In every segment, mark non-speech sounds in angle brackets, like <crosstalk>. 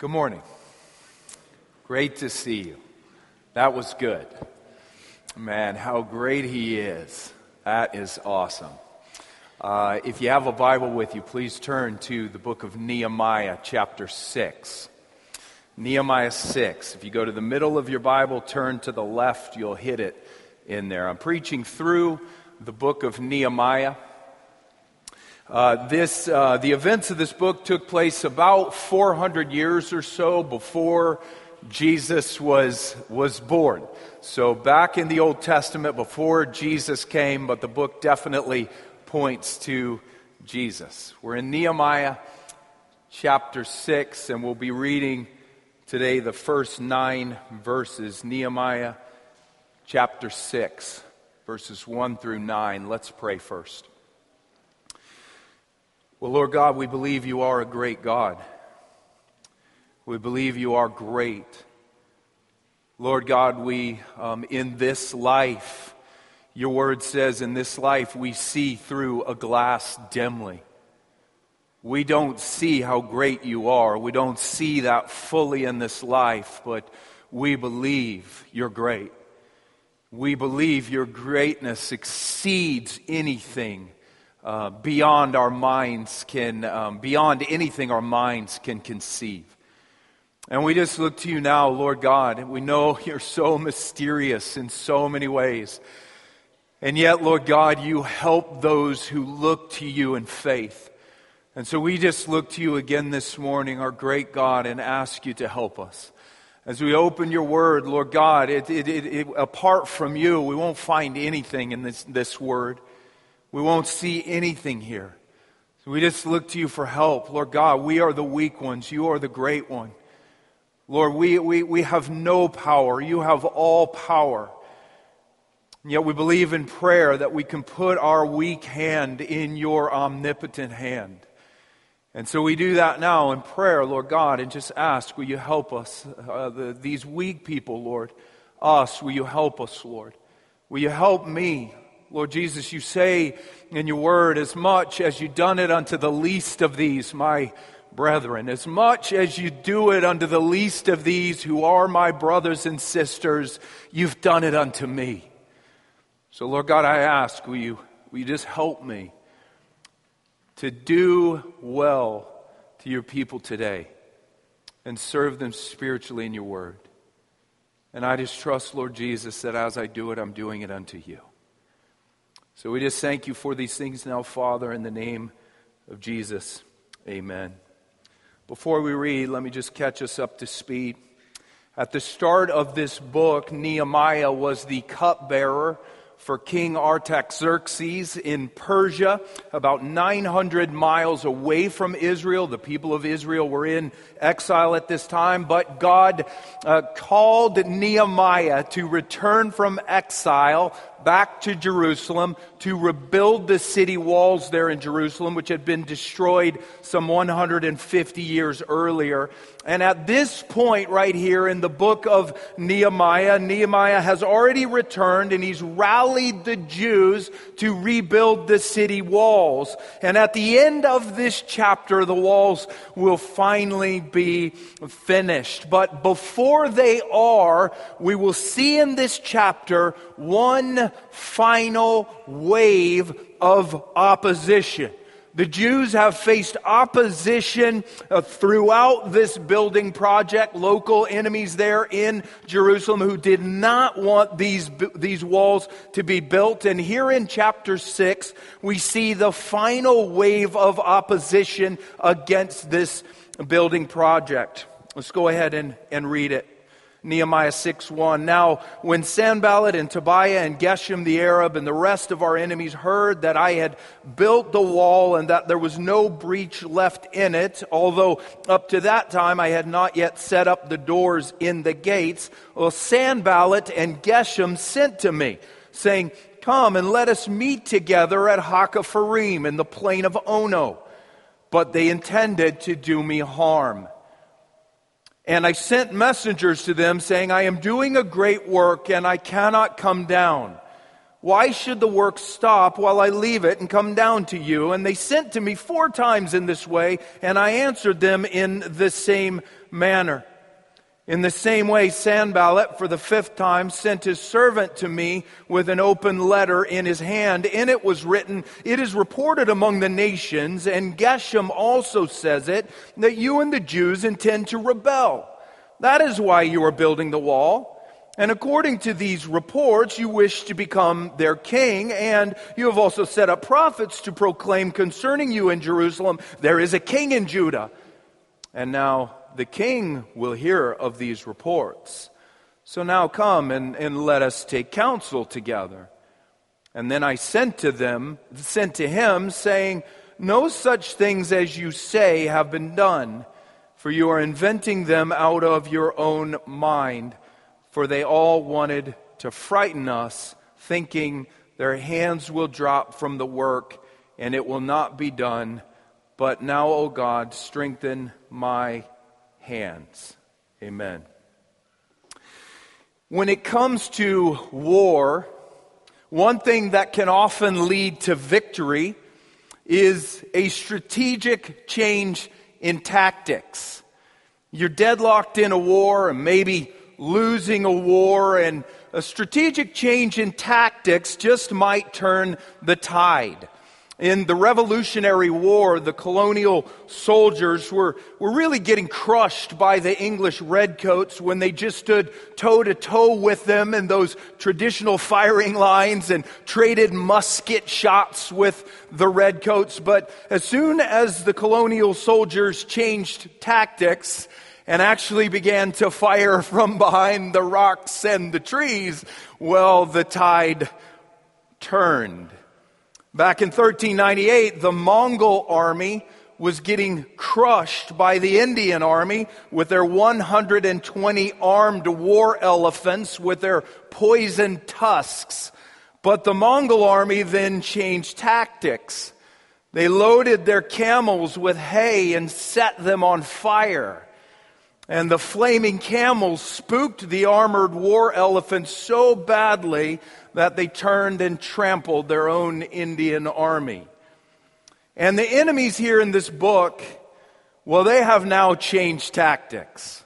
Good morning. Great to see you. That was good. Man, how great he is. That is awesome. Uh, if you have a Bible with you, please turn to the book of Nehemiah, chapter 6. Nehemiah 6. If you go to the middle of your Bible, turn to the left, you'll hit it in there. I'm preaching through the book of Nehemiah. Uh, this, uh, the events of this book took place about 400 years or so before Jesus was, was born. So back in the Old Testament, before Jesus came, but the book definitely points to Jesus. We're in Nehemiah chapter 6, and we'll be reading today the first nine verses. Nehemiah chapter 6, verses 1 through 9. Let's pray first. Well, Lord God, we believe you are a great God. We believe you are great. Lord God, we, um, in this life, your word says, in this life, we see through a glass dimly. We don't see how great you are. We don't see that fully in this life, but we believe you're great. We believe your greatness exceeds anything uh, beyond our minds can, um, beyond anything our minds can conceive. And we just look to you now, Lord God. We know <laughs> you're so mysterious in so many ways. And yet, Lord God, you help those who look to you in faith. And so we just look to you again this morning, our great God, and ask you to help us. As we open your word, Lord God, it, it, it, apart from you, we won't find anything in this, this word. We won't see anything here. So we just look to you for help. Lord God, we are the weak ones. You are the great one. Lord, we, we, we have no power. You have all power. And yet we believe in prayer that we can put our weak hand in your omnipotent hand. And so we do that now in prayer, Lord God, and just ask, will you help us, uh, the, these weak people, Lord, us, will you help us, Lord? Will you help me, Lord Jesus, you say in your word, as much as you done it unto the least of these, my brethren, as much as you do it unto the least of these who are my brothers and sisters, you've done it unto me. So, Lord God, I ask, will you, will you just help me to do well to your people today and serve them spiritually in your word? And I just trust, Lord Jesus, that as I do it, I'm doing it unto you. So we just thank you for these things now, Father, in the name of Jesus. Amen. Before we read, let me just catch us up to speed. At the start of this book, Nehemiah was the cupbearer for King Artaxerxes in Persia, about 900 miles away from Israel. The people of Israel were in exile at this time, but God uh, called Nehemiah to return from exile back to Jerusalem to rebuild the city walls there in Jerusalem, which had been destroyed some 150 years earlier. And at this point, right here in the book of Nehemiah, Nehemiah has already returned and he's rallied the Jews to rebuild the city walls. And at the end of this chapter, the walls will finally be finished. But before they are, we will see in this chapter one final wave of opposition. The Jews have faced opposition uh, throughout this building project, local enemies there in Jerusalem who did not want these, these walls to be built. And here in chapter 6, we see the final wave of opposition against this building project. Let's go ahead and, and read it. Nehemiah 6 1. Now, when Sanballat and Tobiah and Geshem the Arab and the rest of our enemies heard that I had built the wall and that there was no breach left in it, although up to that time I had not yet set up the doors in the gates, well, Sanballat and Geshem sent to me, saying, Come and let us meet together at Hakkephirim in the plain of Ono. But they intended to do me harm. And I sent messengers to them saying, I am doing a great work and I cannot come down. Why should the work stop while I leave it and come down to you? And they sent to me four times in this way, and I answered them in the same manner. In the same way, Sanballat, for the fifth time, sent his servant to me with an open letter in his hand. In it was written, It is reported among the nations, and Geshem also says it, that you and the Jews intend to rebel. That is why you are building the wall. And according to these reports, you wish to become their king, and you have also set up prophets to proclaim concerning you in Jerusalem, there is a king in Judah. And now the king will hear of these reports. So now come and, and let us take counsel together. And then I sent to them, sent to him, saying, No such things as you say have been done, for you are inventing them out of your own mind for they all wanted to frighten us, thinking their hands will drop from the work and it will not be done. But now, O God, strengthen my hands. Amen. When it comes to war, one thing that can often lead to victory is a strategic change in tactics. You're deadlocked in a war, and maybe losing a war, and a strategic change in tactics just might turn the tide. In the Revolutionary War, the colonial soldiers were, were really getting crushed by the English redcoats when they just stood toe to toe with them in those traditional firing lines and traded musket shots with the redcoats. But as soon as the colonial soldiers changed tactics, and actually began to fire <laughs> from behind the rocks and the trees, well, the tide turned. Back in 1398, the Mongol army was getting crushed by the Indian army with their 120 armed war elephants with their poisoned tusks. But the Mongol army then changed tactics. They loaded their camels with hay and set them on fire. And the flaming camels spooked the armored war elephants so badly that they turned and trampled their own Indian army. And the enemies here in this book, well, they have now changed tactics.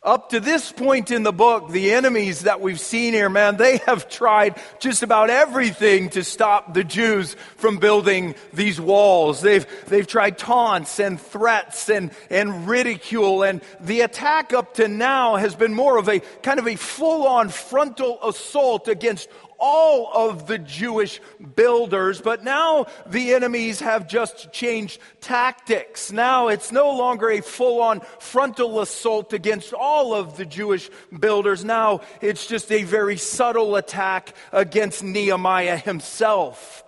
Up to this point in the book, the enemies that we've seen here, man, they have tried just about everything to stop the Jews from building these walls. They've, they've tried taunts and threats and, and ridicule. And the attack up to now has been more of a kind of a full on frontal assault against all of the Jewish builders, but now the enemies have just changed tactics. Now it's no longer a full on frontal assault against all of the Jewish builders. Now it's just a very subtle attack against Nehemiah himself.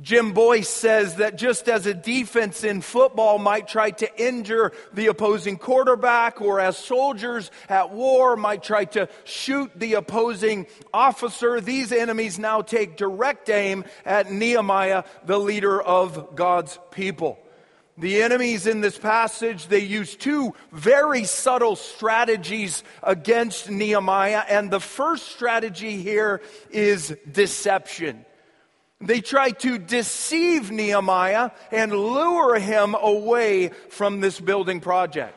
Jim Boice says that just as a defense in football might try to injure the opposing quarterback, or as soldiers at war might try to shoot the opposing officer, these enemies now take direct aim at Nehemiah, the leader of God's people. The enemies in this passage, they use two very subtle strategies against Nehemiah, and the first strategy here is deception. They try to deceive Nehemiah and lure him away from this building project.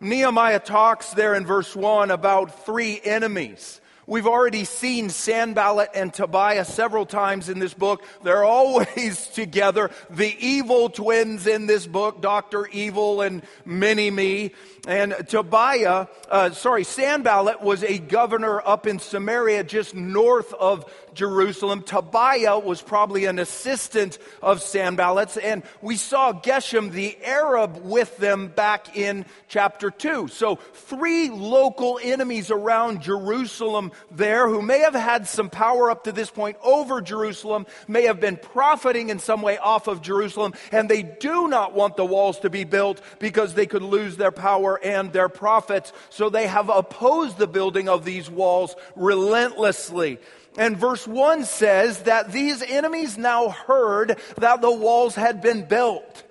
Nehemiah talks there in verse 1 about three enemies. We've already seen Sanballat and Tobiah several times in this book. They're <laughs> always together. The evil twins in this book, Dr. Evil and Mini Me. And Tobiah, uh, sorry, Sanballat was a governor up in Samaria just north of Jerusalem. Tobiah was probably an assistant of Sanballat's. And we saw Geshem, the Arab, with them back in chapter 2. So three local enemies around Jerusalem there who may have had some power up to this point over Jerusalem, may have been profiting in some way off of Jerusalem, and they do not want the walls to be built because they could lose their power and their profits. So they have opposed the building of these walls relentlessly. And verse 1 says that these enemies now heard that the walls had been built.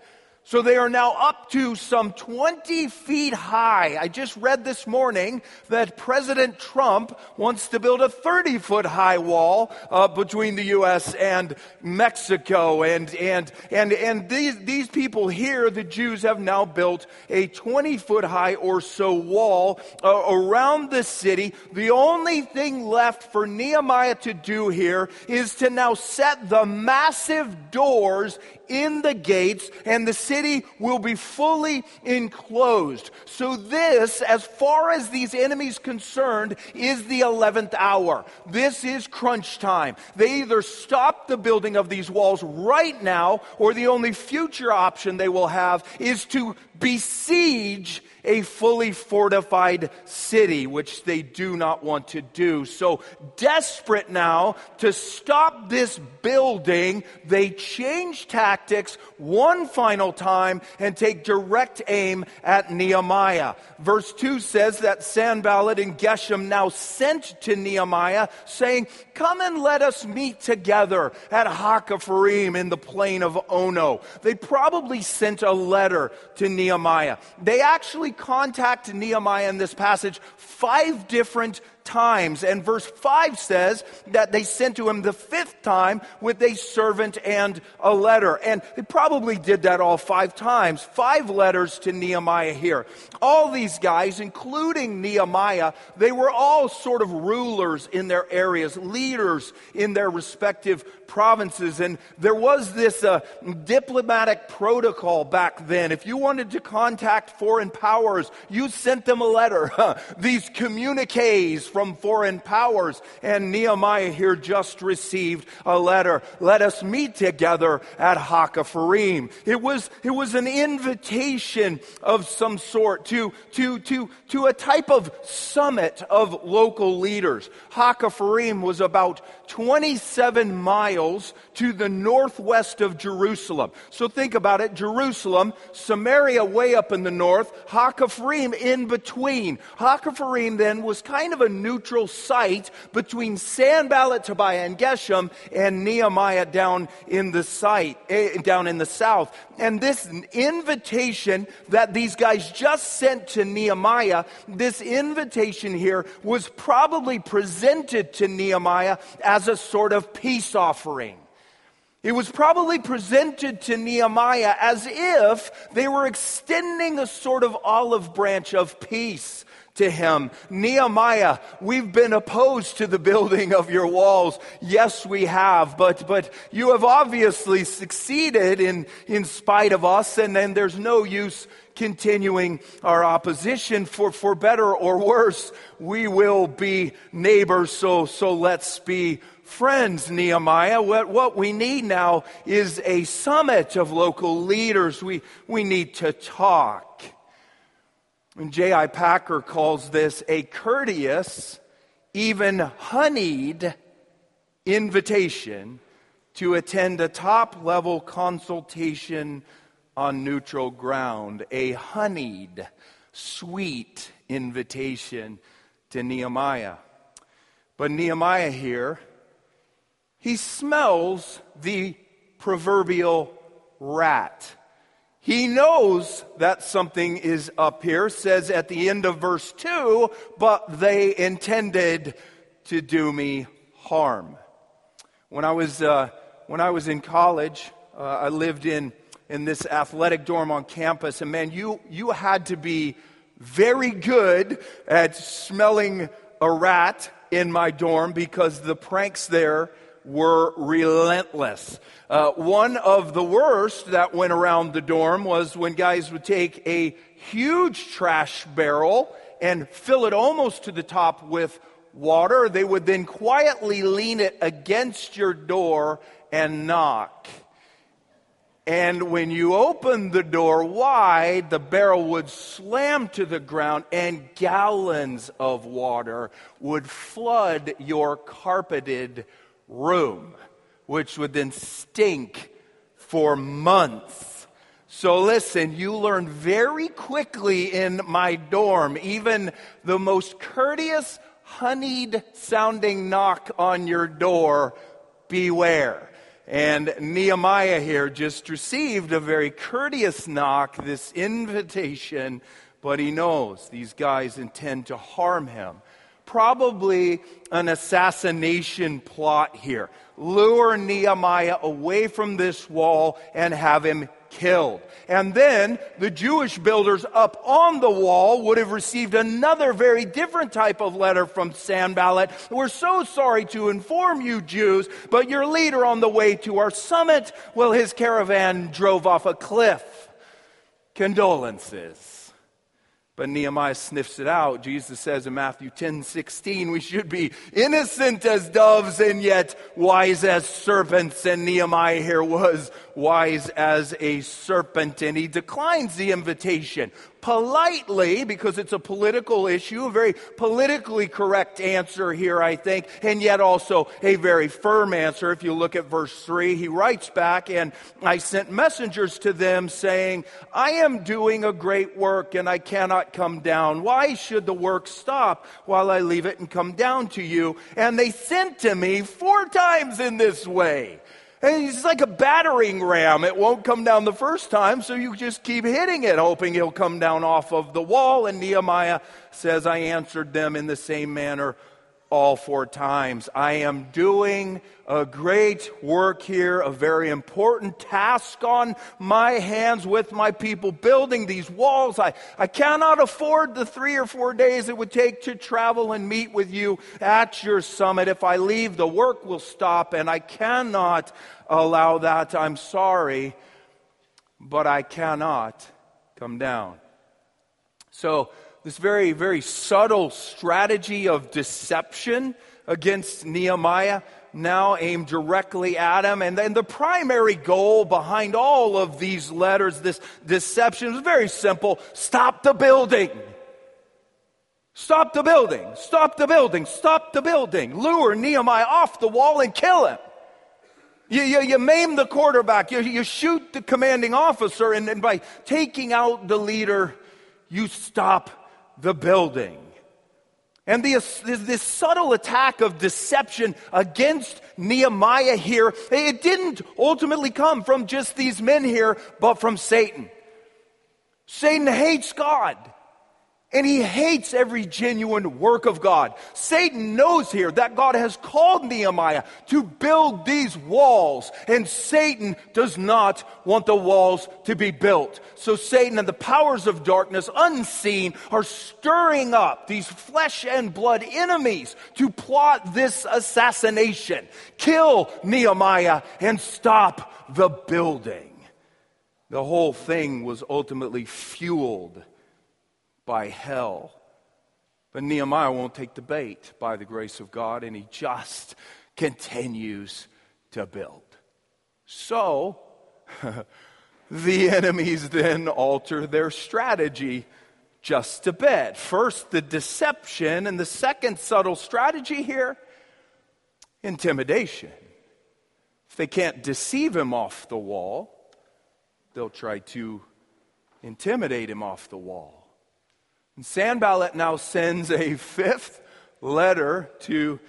So they are now up to some 20 feet high. I just read this morning that President Trump wants to build a 30 foot high wall uh, between the U.S. and Mexico. And, and, and, and these, these people here, the Jews, have now built a 20 foot high or so wall uh, around the city. The only thing left for Nehemiah to do here is to now set the massive doors in the gates and the city will be fully enclosed. So this, as far as these enemies concerned, is the 11th hour. This is crunch time. They either stop the building of these walls right now or the only future option they will have is to besiege a fully fortified city, which they do not want to do. So, desperate now to stop this building, they change tactics one final time and take direct aim at Nehemiah. Verse 2 says that Sanballat and Geshem now sent to Nehemiah, saying, Come and let us meet together at Hakkephirim in the plain of Ono. They probably sent a letter to Nehemiah. They actually contact Nehemiah in this passage five different times. And verse 5 says that they sent to him the fifth time with a servant and a letter. And they probably did that all five times. Five letters to Nehemiah here. All these guys, including Nehemiah, they were all sort of rulers in their areas, leaders in their respective provinces. And there was this uh, diplomatic protocol back then. If you wanted to contact foreign powers, you sent them a letter. <laughs> These communiques from foreign powers. And Nehemiah here just received a letter. Let us meet together at Hakkephirim. It was, it was an invitation of some sort to, to, to, to a type of summit of local leaders. Hakkephirim was about 27 miles to the northwest of Jerusalem. So think about it. Jerusalem, Samaria way up in the north, Hakkephirim in between. Hakkephirim then was kind of a neutral site between Sanballat, Tobiah, and Geshem and Nehemiah down in the site, eh, down in the south. And this invitation that these guys just sent to Nehemiah, this invitation here was probably presented to Nehemiah as a sort of peace offering. It was probably presented to Nehemiah as if they were extending a sort of olive branch of peace to him. Nehemiah, we've been opposed to the building of your walls. Yes, we have, but, but you have obviously succeeded in, in spite of us, and then there's no use continuing our opposition for, for better or worse. We will be neighbors, so, so let's be friends, Nehemiah. What, what we need now is a summit of local leaders. We, we need to talk. And J.I. Packer calls this a courteous, even honeyed invitation to attend a top level consultation on neutral ground. A honeyed, sweet invitation to Nehemiah. But Nehemiah here, he smells the proverbial rat. He knows that something is up here, says at the end of verse 2, but they intended to do me harm. When I was, uh, when I was in college, uh, I lived in, in this athletic dorm on campus, and man, you, you had to be very good at smelling a rat in my dorm because the pranks there were relentless. Uh, one of the worst that went around the dorm was when guys would take a huge trash barrel and fill it almost to the top with water. They would then quietly lean it against your door and knock. And when you opened the door wide, the barrel would slam to the ground and gallons of water would flood your carpeted room, which would then stink for months. So listen, you learn very quickly in my dorm, even the most courteous, honeyed sounding knock on your door, beware. And Nehemiah here just received a very courteous knock, this invitation, but he knows these guys intend to harm him. Probably an assassination plot here. Lure Nehemiah away from this wall and have him killed. And then the Jewish builders up on the wall would have received another very different type of letter from Sanballat. We're so sorry to inform you, Jews, but your leader on the way to our summit, well, his caravan drove off a cliff. Condolences. But Nehemiah sniffs it out. Jesus says in Matthew 10 16, we should be innocent as doves and yet wise as serpents. And Nehemiah here was wise as a serpent. And he declines the invitation politely, because it's a political issue, a very politically correct answer here, I think, and yet also a very firm answer. If you look at verse 3, he writes back, and I sent messengers to them saying, I am doing a great work and I cannot come down. Why should the work stop while I leave it and come down to you? And they sent to me four times in this way. It's like a battering ram. It won't come down the first time, so you just keep hitting it, hoping it'll come down off of the wall. And Nehemiah says, I answered them in the same manner all four times. I am doing a great work here, a very important task on my hands with my people, building these walls. I, I cannot afford the three or four days it would take to travel and meet with you at your summit. If I leave, the work will stop, and I cannot allow that. I'm sorry, but I cannot come down. So, this very, very subtle strategy of deception against Nehemiah now aimed directly at him. And then the primary goal behind all of these letters, this deception, is very simple stop the building. Stop the building. Stop the building. Stop the building. Lure Nehemiah off the wall and kill him. You, you, you maim the quarterback. You, you shoot the commanding officer. And, and by taking out the leader, you stop the building. And this, this, subtle attack of deception against Nehemiah here, it didn't ultimately come from just these men here, but from Satan. Satan hates God. And he hates every genuine work of God. Satan knows here that God has called Nehemiah to build these walls, and Satan does not want the walls to be built. So Satan and the powers of darkness, unseen, are stirring up these flesh and blood enemies to plot this assassination. Kill Nehemiah and stop the building. The whole thing was ultimately fueled by hell. But Nehemiah won't take the bait by the grace of God, and he just continues to build. So, <laughs> the enemies then alter their strategy just a bit. First, the deception, and the second subtle strategy here intimidation. If they can't deceive him off the wall, they'll try to intimidate him off the wall. And Sanballat now sends a fifth letter to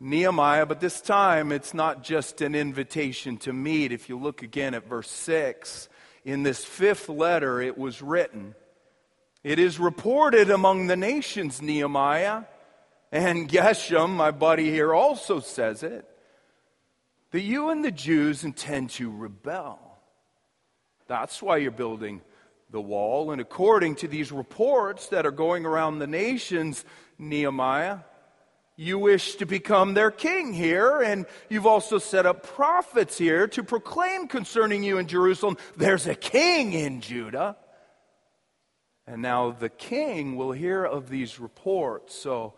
Nehemiah, but this time it's not just an invitation to meet. If you look again at verse 6, in this fifth letter it was written, It is reported among the nations, Nehemiah, and Geshem, my buddy here, also says it, that you and the Jews intend to rebel. That's why you're building the wall. And according to these reports that are going around the nations, Nehemiah, you wish to become their king here, and you've also set up prophets here to proclaim concerning you in Jerusalem there's a king in Judah. And now the king will hear of these reports. So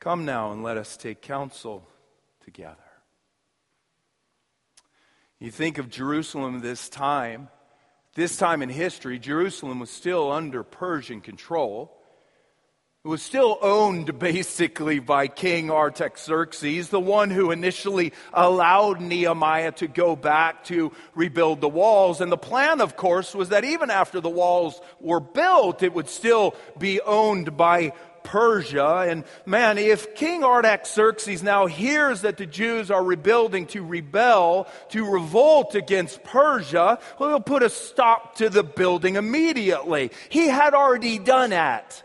come now and let us take counsel together. You think of Jerusalem this time this time in history, Jerusalem was still under Persian control. It was still owned <laughs> basically by King Artaxerxes, the one who initially allowed Nehemiah to go back to rebuild the walls. And the plan, of course, was that even after the walls were built, it would still be owned by Persia. And man, if King Artaxerxes now hears that the Jews are rebuilding to rebel, to revolt against Persia, well, he'll put a stop to the building immediately. He had already done that.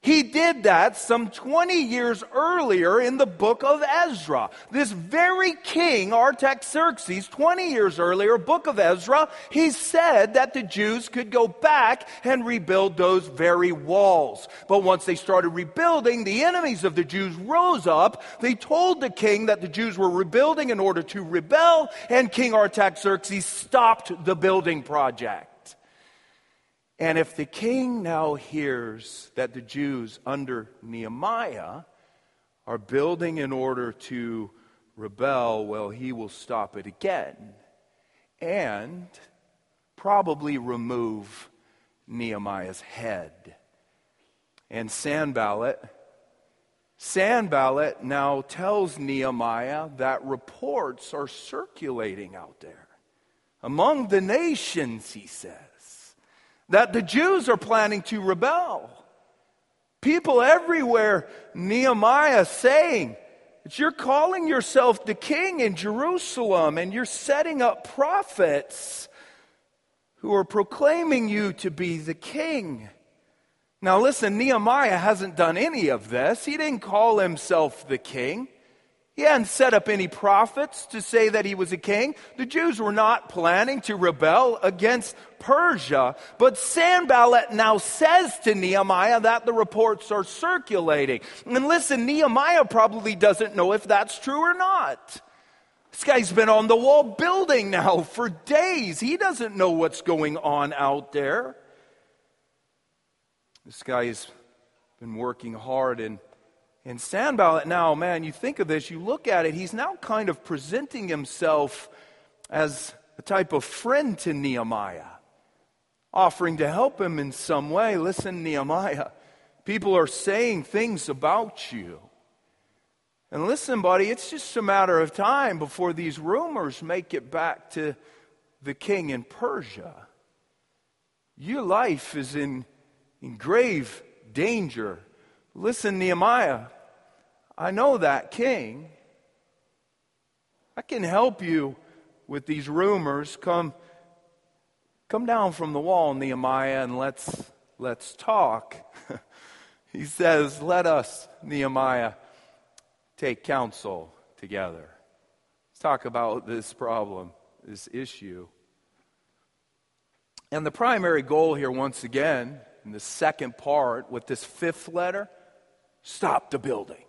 He did that some 20 years earlier in the book of Ezra. This very king, Artaxerxes, 20 years earlier, book of Ezra, he said that the Jews could go back and rebuild those very walls. But once they started rebuilding, the enemies of the Jews rose up. They told the king that the Jews were rebuilding in order to rebel, and King Artaxerxes stopped the building project. And if the king now hears that the Jews under Nehemiah are building in order to rebel, well, he will stop it again and probably remove Nehemiah's head. And Sanballat, Sanballat now tells Nehemiah that reports are circulating out there among the nations, he says that the Jews are planning to rebel. People everywhere, Nehemiah saying that you're calling yourself the king in Jerusalem and you're setting up prophets who are proclaiming you to be the king. Now, listen, Nehemiah hasn't done any of this. He didn't call himself the king. He hadn't set up any prophets to say that he was a king. The Jews were not planning to rebel against Persia. But Sanballat now says to Nehemiah that the reports are circulating. And listen, Nehemiah probably doesn't know if that's true or not. This guy's been on the wall building now for days. He doesn't know what's going on out there. This guy's been working hard and and Sanballat now, man, you think of this, you look at it, he's now kind of presenting himself as a type of friend to Nehemiah, offering to help him in some way. Listen, Nehemiah, people are saying things about you. And listen, buddy, it's just a matter of time before these rumors make it back to the king in Persia. Your life is in, in grave danger. Listen, Nehemiah, I know that king. I can help you with these rumors. Come, come down from the wall, Nehemiah, and let's, let's talk. <laughs> he says, Let us, Nehemiah, take counsel together. Let's talk about this problem, this issue. And the primary goal here, once again, in the second part with this fifth letter, stop the building.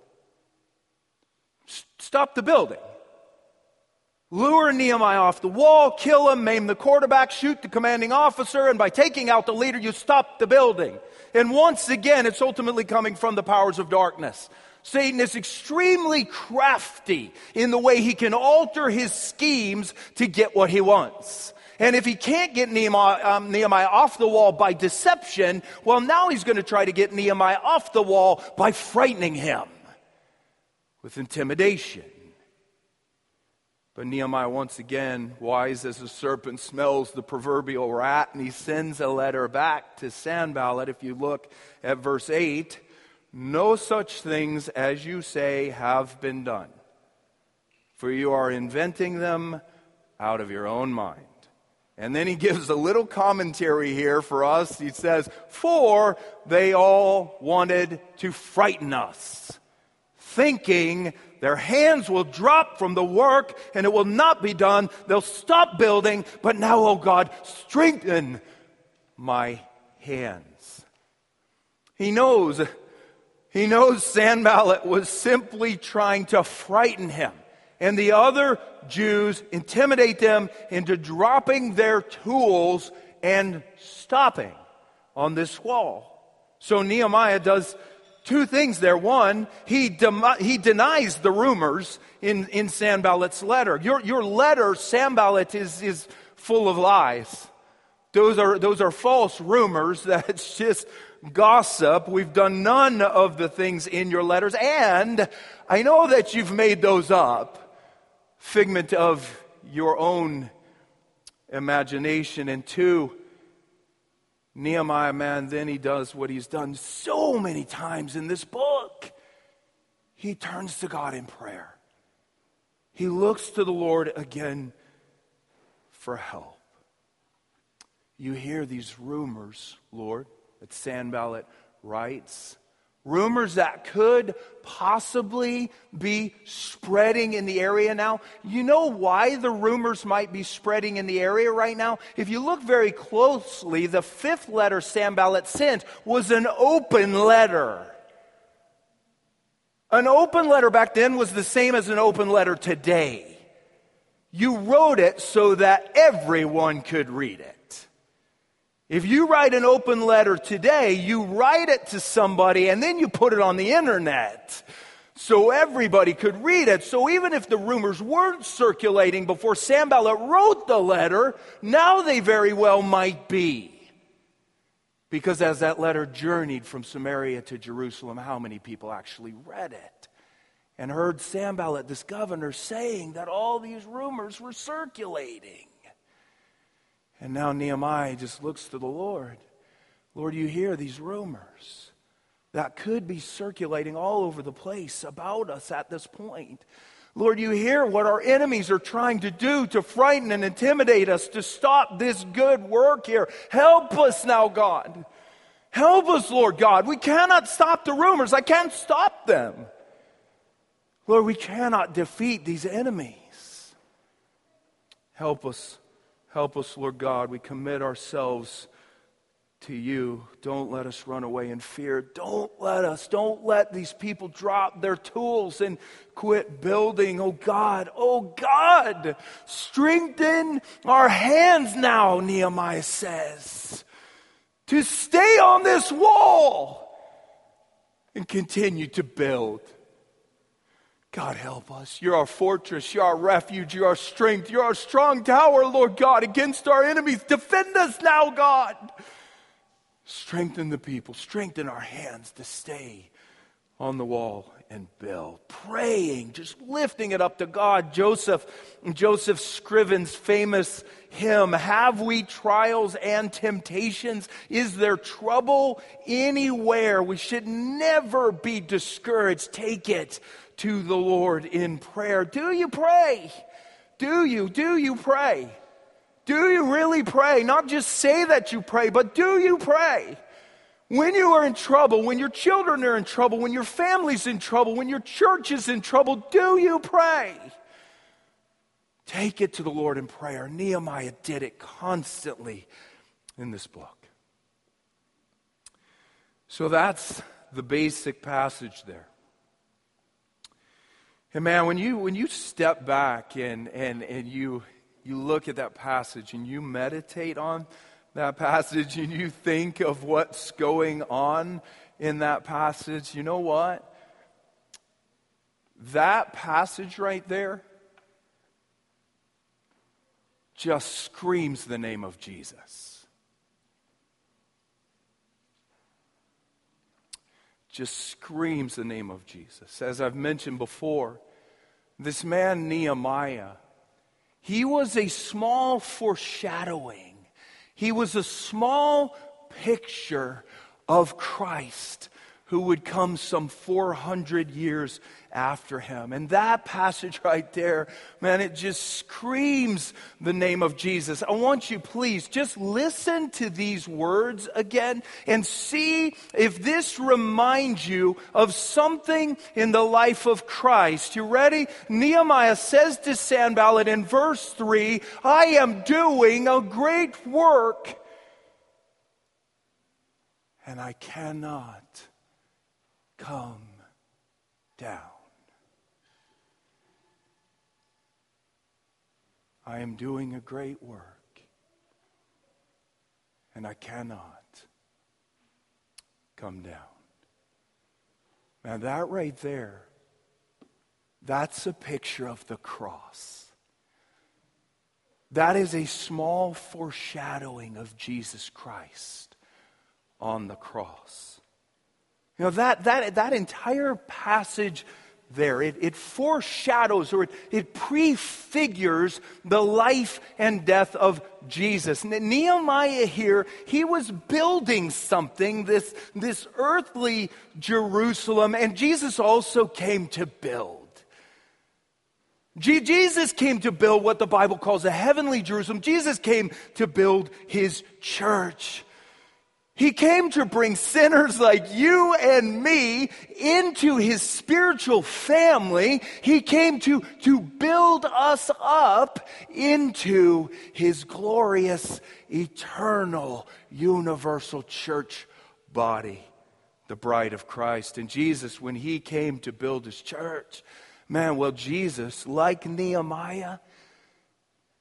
Stop the building. Lure Nehemiah off the wall, kill him, maim the quarterback, shoot the commanding officer, and by taking out the leader, you stop the building. And once again, it's ultimately coming from the powers of darkness. Satan is extremely crafty in the way he can alter his schemes to get what he wants. And if he can't get Nehemiah, um, Nehemiah off the wall by deception, well, now he's going to try to get Nehemiah off the wall by frightening him with intimidation. But Nehemiah, once again, wise as a serpent, smells the proverbial rat, and he sends a letter back to Sanballat. If you look at verse 8, no such things as you say have been done, for you are inventing them out of your own mind. And then he <laughs> gives a little commentary here for us. He says, For they all wanted to frighten us thinking their hands will drop from the work and it will not be done. They'll stop building, but now, oh God, strengthen my hands. He knows, he knows Sanballat was simply trying to frighten him. And the other Jews intimidate them into dropping their tools and stopping on this wall. So Nehemiah does two things there. One, he, he denies the rumors in, in Sanballat's letter. Your, your letter, Sanballat, is, is full of lies. Those are, those are false rumors. <laughs> That's just gossip. We've done none of the things in your letters. And I know that you've made those up, figment of your own imagination. And two, Nehemiah, man, then he does what he's done so many times in this book. He turns to God in prayer. He looks to the Lord again for help. You hear these rumors, Lord, that Sanballat writes rumors that could possibly be spreading in the area now. You know why the rumors might be spreading in the area right now? If you look very closely, the fifth letter Sanballat sent was an open letter. An open letter back then was the same as an open letter today. You wrote it so that everyone could read it. If you write an open letter today, you write it to somebody and then you put it on the internet so everybody could read it. So even if the rumors weren't circulating before Sanballat wrote the letter, now they very well might be. Because as that letter journeyed from Samaria to Jerusalem, how many people actually read it and heard Sanballat, this governor, saying that all these rumors were circulating? And now Nehemiah just looks to the Lord. Lord, you hear these rumors that could be circulating all over the place about us at this point. Lord, you hear what our enemies are trying to do to frighten and intimidate us to stop this good work here. Help us now, God. Help us, Lord God. We cannot stop the rumors. I can't stop them. Lord, we cannot defeat these enemies. Help us Help us, Lord God. We commit ourselves to you. Don't let us run away in fear. Don't let us, don't let these people drop their tools and quit building. Oh God, oh God, strengthen our hands now, Nehemiah says, to stay on this wall and continue to build. God, help us. You're our fortress. You're our refuge. You're our strength. You're our strong tower, Lord God, against our enemies. Defend us now, God. Strengthen the people. Strengthen our hands to stay on the wall and build. Praying, just lifting it up to God. Joseph, Joseph Scriven's famous hymn, Have we trials and temptations? Is there trouble anywhere? We should never be discouraged. Take it to the Lord in prayer. Do you pray? Do you? Do you pray? Do you really pray? Not just say that you pray, but do you pray? When you are in trouble, when your children are in trouble, when your family's in trouble, when your church is in trouble, do you pray? Take it to the Lord in prayer. Nehemiah did it constantly in this book. So that's the basic passage there. And man, when you, when you step back and, and, and you, you look at that passage and you meditate on that passage and you think of what's going on in that passage, you know what? That passage right there just screams the name of Jesus. Just screams the name of Jesus. As I've mentioned before, this man Nehemiah, he was a small foreshadowing, he was a small picture of Christ who would come some 400 years after him. And that passage right there, man, it just screams the name of Jesus. I want you, please, just listen to these words again and see if this reminds you of something in the life of Christ. You ready? Nehemiah says to Sanballat in verse 3 I am doing a great work, and I cannot come down. I am doing a great work, and I cannot come down. Now, that right there, that's a picture of the cross. That is a small foreshadowing of Jesus Christ on the cross. You know, that, that, that entire passage there. It, it foreshadows or it, it prefigures the life and death of Jesus. Nehemiah here, he was building something, this, this earthly Jerusalem, and Jesus also came to build. Jesus came to build what the Bible calls a heavenly Jerusalem. Jesus came to build his church. He came to bring sinners like you and me into his spiritual family. He came to, to build us up into his glorious, eternal, universal church body, the bride of Christ. And Jesus, when he came to build his church, man, well, Jesus, like Nehemiah,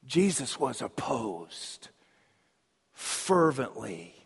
Jesus was opposed fervently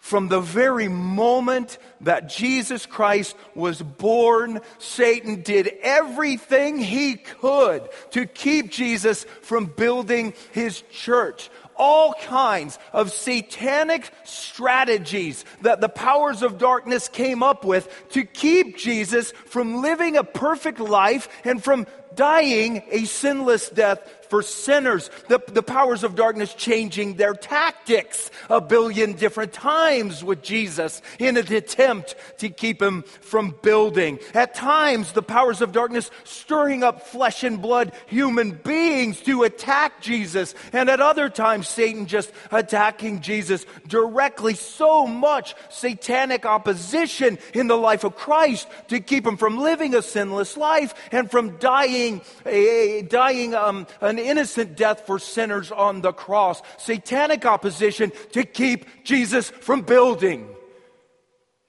from the very moment that Jesus Christ was born, Satan did everything he could to keep Jesus from building his church. All kinds of satanic strategies that the powers of darkness came up with to keep Jesus from living a perfect life and from dying a sinless death for sinners. The, the powers of darkness changing their tactics a billion different times with Jesus in an attempt to keep him from building. At times, the powers of darkness stirring up flesh and blood human beings to attack Jesus. And at other times, Satan just attacking Jesus directly. So much satanic opposition in the life of Christ to keep him from living a sinless life and from dying, a, dying um, an innocent death for sinners on the cross. Satanic opposition to keep Jesus from building.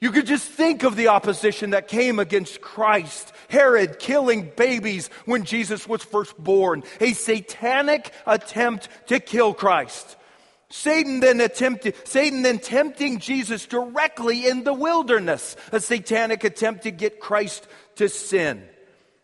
You could just think of the opposition that came against Christ. Herod killing babies when Jesus was first born. A satanic attempt to kill Christ. Satan then attempted, Satan then tempting Jesus directly in the wilderness. A satanic attempt to get Christ to sin.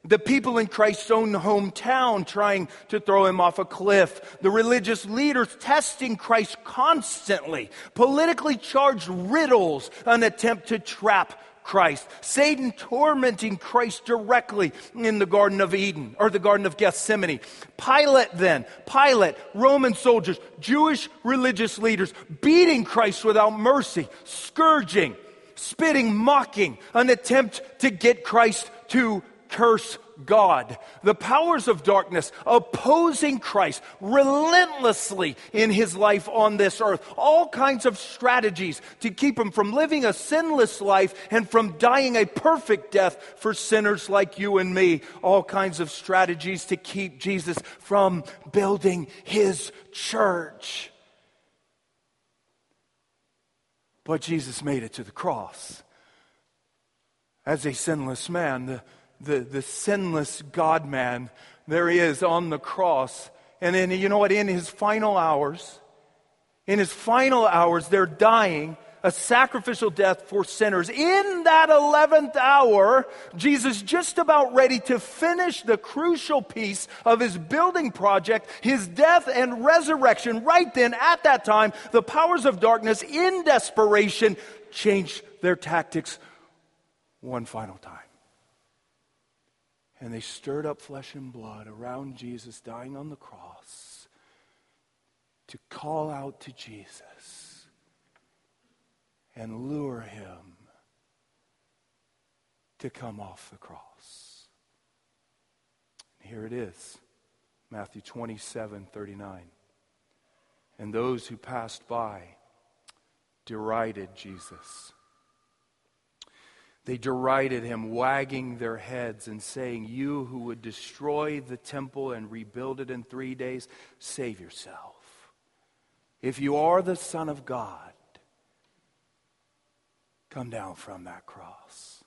The people in Christ's own hometown trying to throw him off a cliff. The religious leaders testing Christ constantly. Politically charged riddles, an attempt to trap Christ. Satan tormenting Christ directly in the Garden of Eden or the Garden of Gethsemane. Pilate then, Pilate, Roman soldiers, Jewish religious leaders beating Christ without mercy, scourging, spitting, mocking, an attempt to get Christ to curse God. The powers of darkness opposing Christ relentlessly in his life on this earth. All kinds of strategies to keep him from living a sinless life and from dying a perfect death for sinners like you and me. All kinds of strategies to keep Jesus from building his church. But Jesus made it to the cross. As a sinless man, the the, the sinless God man. There he is on the cross. And then, you know what? In his final hours, in his final hours, they're dying a sacrificial death for sinners. In that 11th hour, Jesus just about ready to finish the crucial piece of his building project, his death and resurrection. Right then, at that time, the powers of darkness in desperation changed their tactics one final time. And they stirred up flesh and blood around Jesus dying on the cross to call out to Jesus and lure him to come off the cross. And here it is Matthew 27 39. And those who passed by derided Jesus they derided him, wagging their heads and saying, You who would destroy the temple and rebuild it in three days, save yourself. If you are the Son of God, come down from that cross.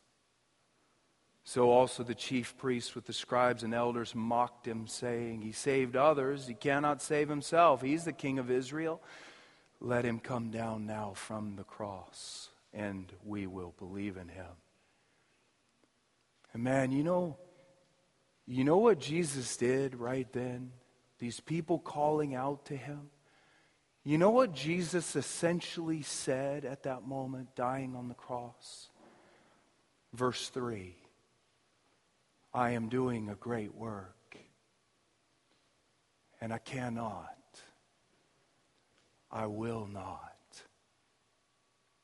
So also the chief priests with the scribes and elders mocked him, saying, He saved others, he cannot save himself. He's the king of Israel. Let him come down now from the cross, and we will believe in him. And man, you know, you know what Jesus did right then? These people calling out to him. You know what Jesus essentially said at that moment, dying on the cross? Verse 3 I am doing a great work. And I cannot, I will not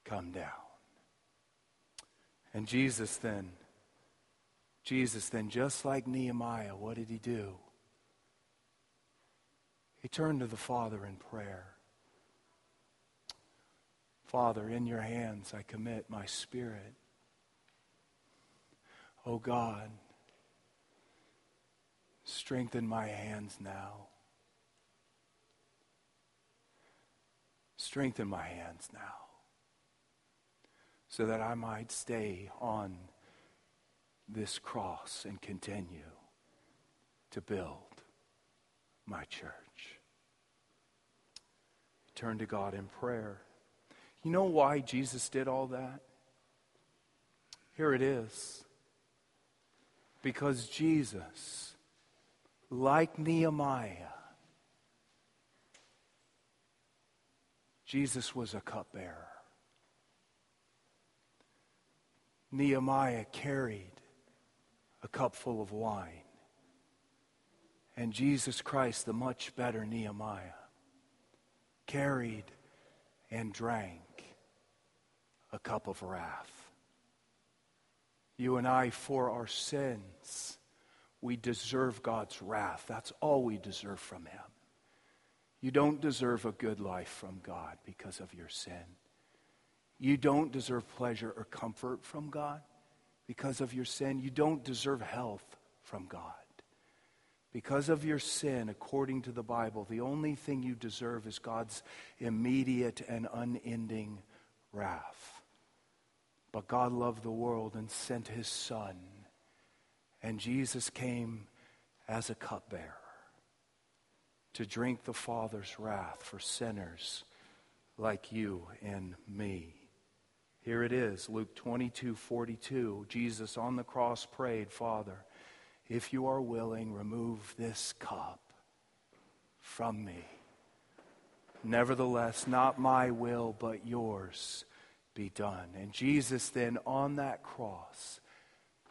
come down. And Jesus then, Jesus then, just like Nehemiah, what did he do? He turned to the Father in prayer. Father, in your hands I commit my spirit. Oh God, strengthen my hands now. Strengthen my hands now so that I might stay on this cross and continue to build my church. Turn to God in prayer. You know why Jesus did all that? Here it is. Because Jesus, like Nehemiah, Jesus was a cupbearer. Nehemiah carried a cup full of wine. And Jesus Christ, the much better Nehemiah, carried and drank a cup of wrath. You and I, for our sins, we deserve God's wrath. That's all we deserve from Him. You don't deserve a good life from God because of your sin. You don't deserve pleasure or comfort from God because of your sin. You don't deserve health from God. Because of your sin, according to the Bible, the only thing you deserve is God's immediate and unending wrath. But God loved the world and sent his Son. And Jesus came as a cupbearer to drink the Father's wrath for sinners like you and me. Here it is, Luke 22 42. Jesus on the cross prayed, Father, if you are willing, remove this cup from me. Nevertheless, not my will, but yours be done. And Jesus then on that cross,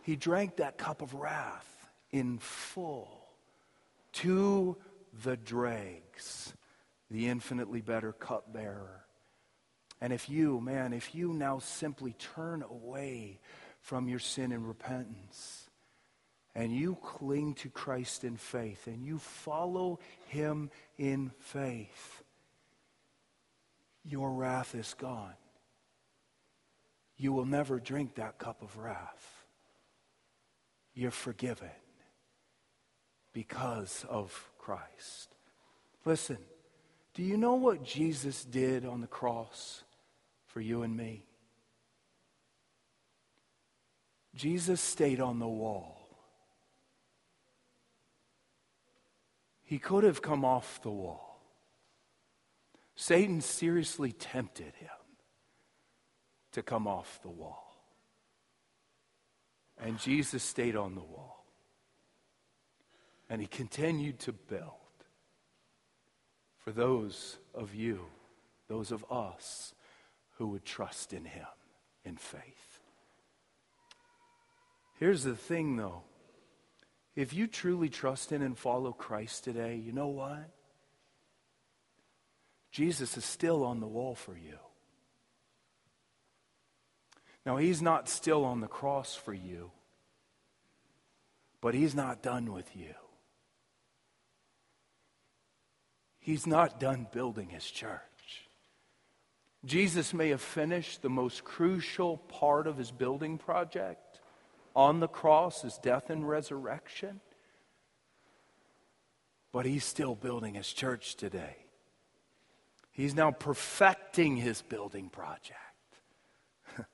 he drank that cup of wrath in full to the dregs, the infinitely better cupbearer. And if you, man, if you now simply turn away from your sin and repentance, and you cling to Christ in faith, and you follow him in faith, your wrath is gone you will never drink that cup of wrath. You're forgiven because of Christ. Listen, do you know what Jesus did on the cross for you and me? Jesus stayed on the wall. He could have come off the wall. Satan seriously tempted him to come off the wall. And Jesus stayed on the wall. And he continued to build for those of you, those of us who would trust in him in faith. Here's the thing, though. If you truly trust in and follow Christ today, you know what? Jesus is still on the wall for you. Now, he's not still on the cross for you, but he's not done with you. He's not done building his church. Jesus may have finished the most crucial part of his building project on the cross, his death and resurrection, but he's still building his church today. He's now perfecting his building project. <laughs>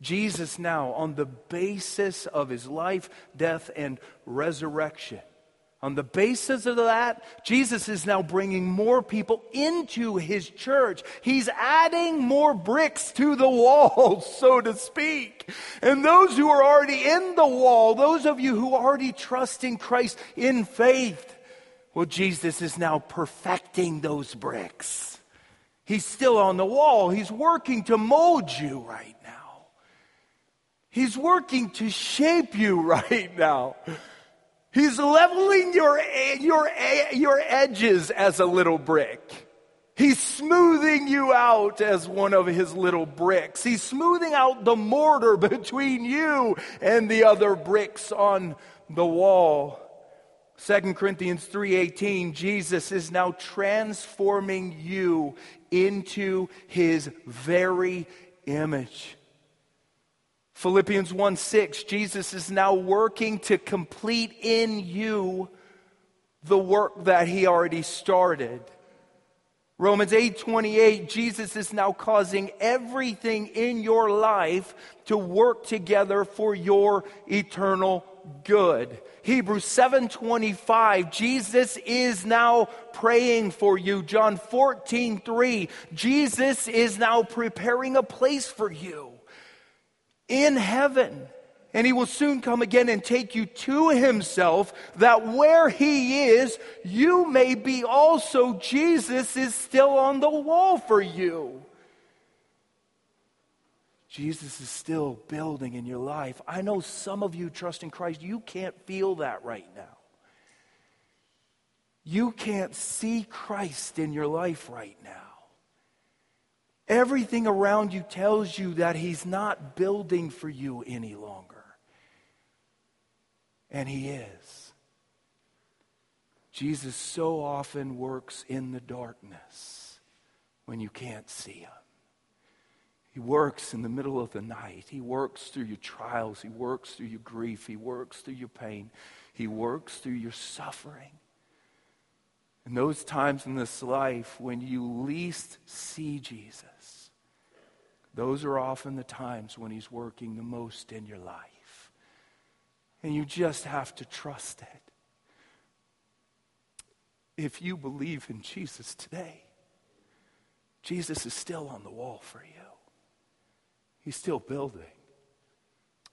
Jesus now, on the basis of his life, death, and resurrection, on the basis of that, Jesus is now bringing more people into his church. He's adding more bricks to the wall, <laughs> so to speak. And those who are already in the wall, those of you who already trust in Christ in faith, well, Jesus is now perfecting those bricks. He's still on the wall. He's working to mold you right now. He's working to shape you <laughs> right now. He's leveling your, your, your edges as a little brick. He's smoothing you out as one of his little bricks. He's smoothing out the mortar <laughs> between you and the other bricks on the wall. 2 Corinthians 3:18 Jesus is now transforming you into his very image. Philippians 1 6, Jesus is now working to complete in you the work that he already started. Romans 8 28, Jesus is now causing everything in your life to work together for your eternal good. Hebrews 7:25 Jesus is now praying for you. John 14:3 Jesus is now preparing a place for you in heaven. And he will soon come again and take you to himself, that where he is, you may be also. Jesus is still on the wall for you. Jesus is still building in your life. I know some of you trust in Christ, you can't feel that right now. You can't see Christ in your life right now. Everything around you tells you that He's not building for you any longer. And He is. Jesus so often works in the darkness when you can't see Him. He works in the middle of the night. He works through your trials. He works through your grief. He works through your pain. He works through your suffering. In those times in this life when you least see Jesus, those are often the times when He's working the most in your life. And you just have to trust it. If you believe in Jesus today, Jesus is still on the wall for you. He's still building.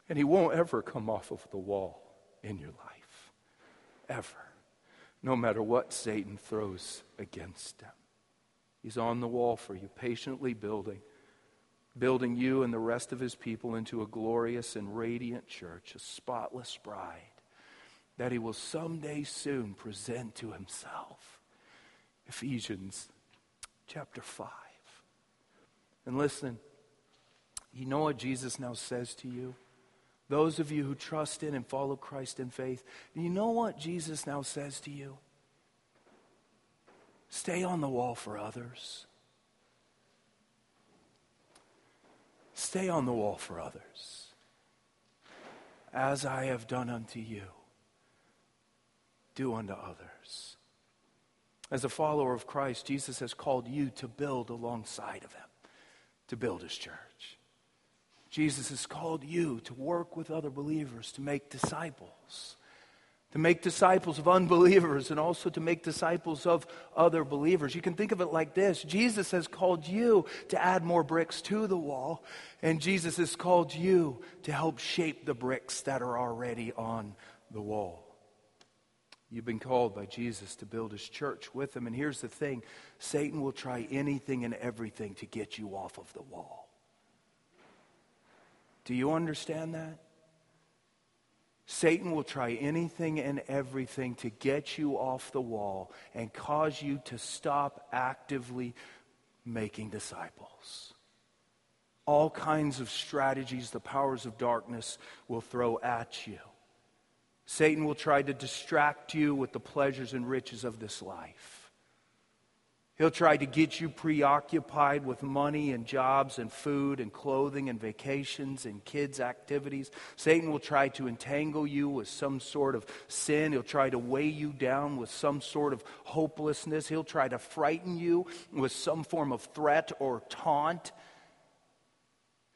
And He won't ever come off of the wall in your life. Ever. No matter what Satan throws against him. He's on the wall for you, patiently building building you and the rest of his people into a glorious and radiant church, a spotless bride that he will someday soon present to himself. Ephesians chapter 5. And listen, you know what Jesus now says to you? Those of you who trust in and follow Christ in faith, you know what Jesus now says to you? Stay on the wall for others. Stay on the wall for others, as I have done unto you. Do unto others. As a follower of Christ, Jesus has called you to build alongside of him, to build his church. Jesus has called you to work with other believers, to make disciples to make disciples of unbelievers and also to make disciples of other believers. You can think of it like this Jesus has called you to add more bricks to the wall, and Jesus has called you to help shape the bricks that are already on the wall. You've been called by Jesus to build his church with him. And here's the thing Satan will try anything and everything to get you off of the wall. Do you understand that? Satan will try anything and everything to get you off the wall and cause you to stop actively making disciples. All kinds of strategies the powers of darkness will throw at you. Satan will try to distract you with the pleasures and riches of this life. He'll try to get you preoccupied with money and jobs and food and clothing and vacations and kids' activities. Satan will try to entangle you with some sort of sin. He'll try to weigh you down with some sort of hopelessness. He'll try to frighten you with some form of threat or taunt.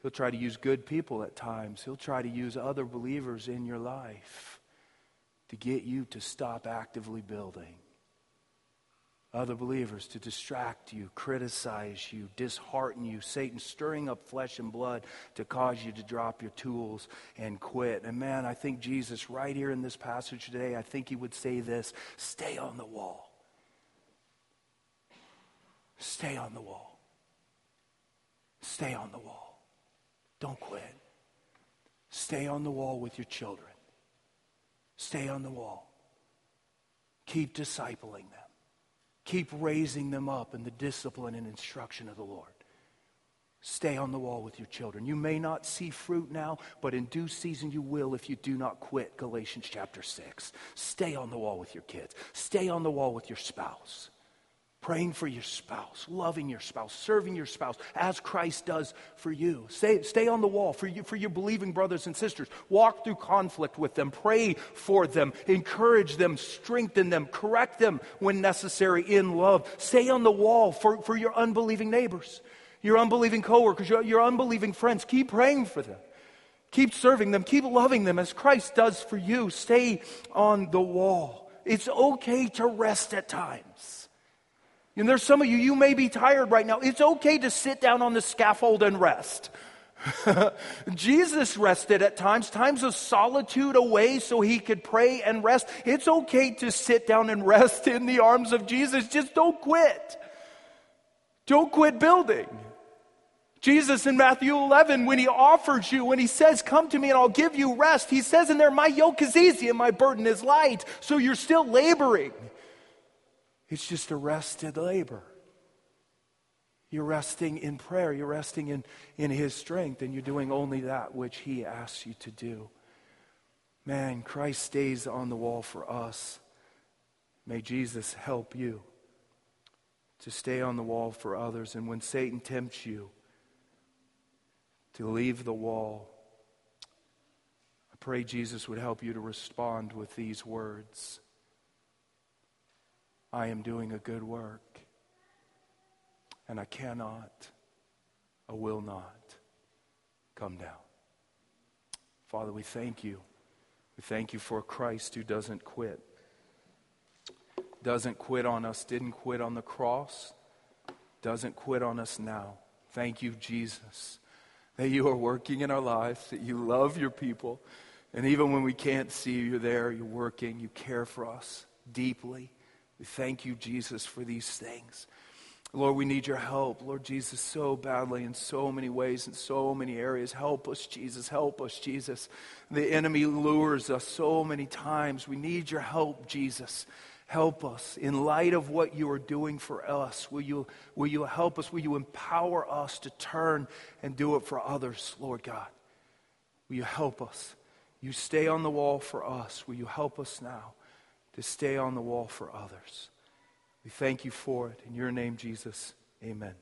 He'll try to use good people at times. He'll try to use other believers in your life to get you to stop actively building other believers to distract you, criticize you, dishearten you, Satan stirring up flesh and blood to cause you to drop your tools and quit. And man, I think Jesus, right here in this passage today, I think he would say this stay on the wall. Stay on the wall. Stay on the wall. Don't quit. Stay on the wall with your children. Stay on the wall. Keep discipling them. Keep raising them up in the discipline and instruction of the Lord. Stay on the wall with your children. You may not see fruit now, but in due season you will if you do not quit. Galatians chapter 6. Stay on the wall with your kids. Stay on the wall with your spouse. Praying for your spouse, loving your spouse, serving your spouse as Christ does for you. Stay, stay on the wall for, you, for your believing brothers and sisters. Walk through conflict with them. Pray for them. Encourage them. Strengthen them. Correct them when necessary in love. Stay on the wall for, for your unbelieving neighbors your unbelieving coworkers, your, your unbelieving friends. Keep praying for them. Keep serving them. Keep loving them as Christ does for you. Stay on the wall. It's okay to rest at times. And there's some of you, you may be tired right now. It's okay to sit down on the scaffold and rest. <laughs> Jesus rested at times, times of solitude away so he could pray and rest. It's okay to sit down and rest in the arms of Jesus. Just don't quit. Don't quit building. Jesus in Matthew 11, when he offers you, when he says, Come to me and I'll give you rest, he says in there, My yoke is easy and my burden is light. So you're still laboring. It's just a rested labor. You're resting in prayer, you're resting in, in his strength, and you're doing only that which he asks you to do. Man, Christ stays on the wall for us. May Jesus help you to stay on the wall for others. And when Satan tempts you, to leave the wall. I pray Jesus would help you to respond with these words I am doing a good work, and I cannot, I will not come down. Father, we thank you. We thank you for Christ who doesn't quit. Doesn't quit on us, didn't quit on the cross, doesn't quit on us now. Thank you, Jesus that you are working in our lives, that you love your people. And even when we can't see you, you're there, you're working, you care for us deeply. We thank you, Jesus, for these things. Lord, we need your help. Lord Jesus, so badly in so many ways, in so many areas. Help us, Jesus. Help us, Jesus. The enemy lures us so many times. We need your help, Jesus. Help us in light of what you are doing for us. Will you, will you help us? Will you empower us to turn and do it for others, Lord God? Will you help us? You stay on the wall for us. Will you help us now to stay on the wall for others? We thank you for it. In your name, Jesus, amen.